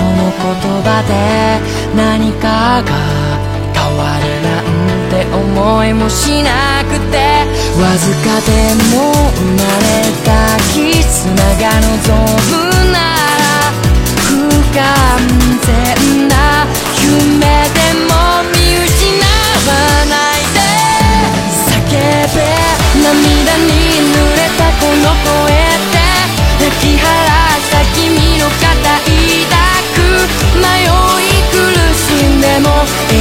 その言葉で何かが変わるなんて思いもしなくてわずかでも生まれた絆が望むなら不完全な夢でも見失わないで。叫べ涙に濡れたこの声。迷い苦しんでも選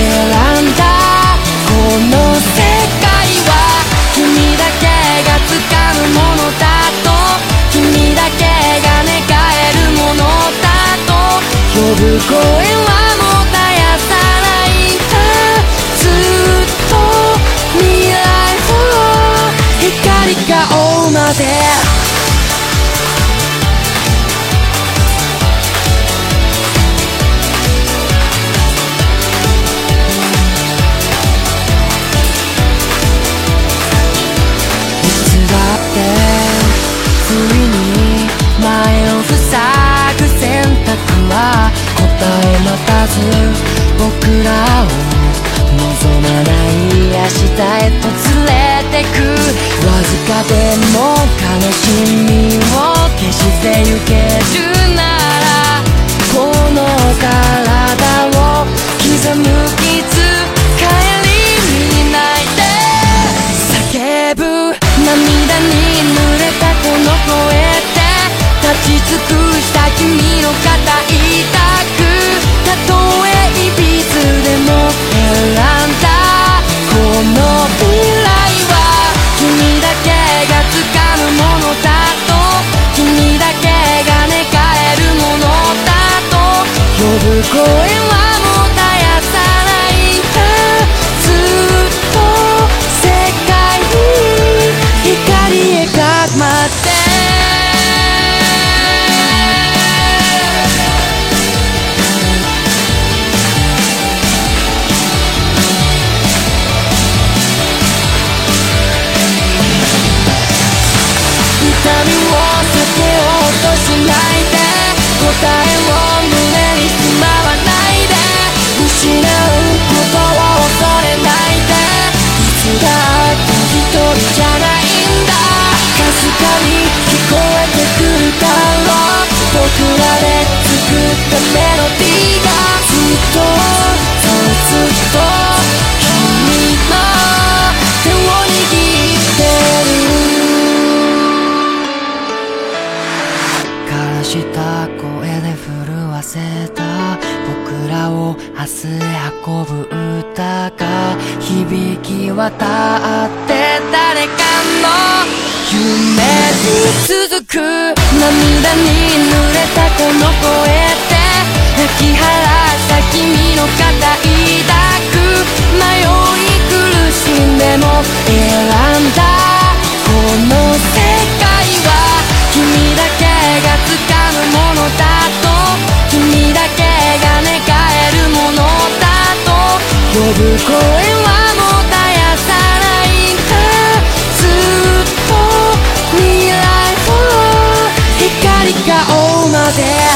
んだこの世界は君だけが掴むものだと君だけが願えるものだと呼ぶ声と連れてく。わずかでも悲しみを消してゆく。声はもう絶やさないんだずっと世界に光へかまって。痛みを避けようとしないで。答えをせた僕らを明日へ運ぶ歌が響き渡って誰かの夢に続く涙に濡れたこの声で泣き晴らし声はもたやさないんだずっと未来を光が追うまで